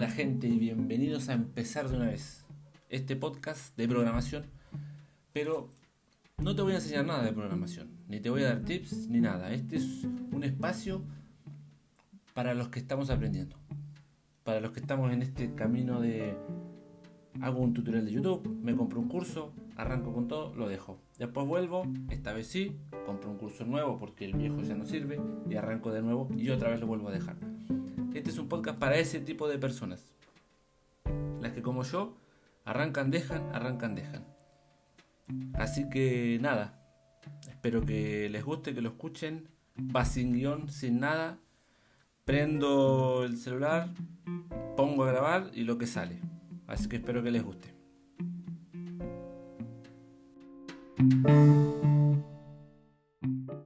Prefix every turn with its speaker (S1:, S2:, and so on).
S1: gente y bienvenidos a empezar de una vez este podcast de programación, pero no te voy a enseñar nada de programación, ni te voy a dar tips ni nada. Este es un espacio para los que estamos aprendiendo, para los que estamos en este camino de hago un tutorial de YouTube, me compro un curso, arranco con todo, lo dejo. Después vuelvo, esta vez sí, compro un curso nuevo porque el viejo ya no sirve y arranco de nuevo y otra vez lo vuelvo a dejar. Este es un podcast para ese tipo de personas. Las que como yo arrancan, dejan, arrancan, dejan. Así que nada, espero que les guste, que lo escuchen. Va sin guion, sin nada. Prendo el celular, pongo a grabar y lo que sale. Así que espero que les guste.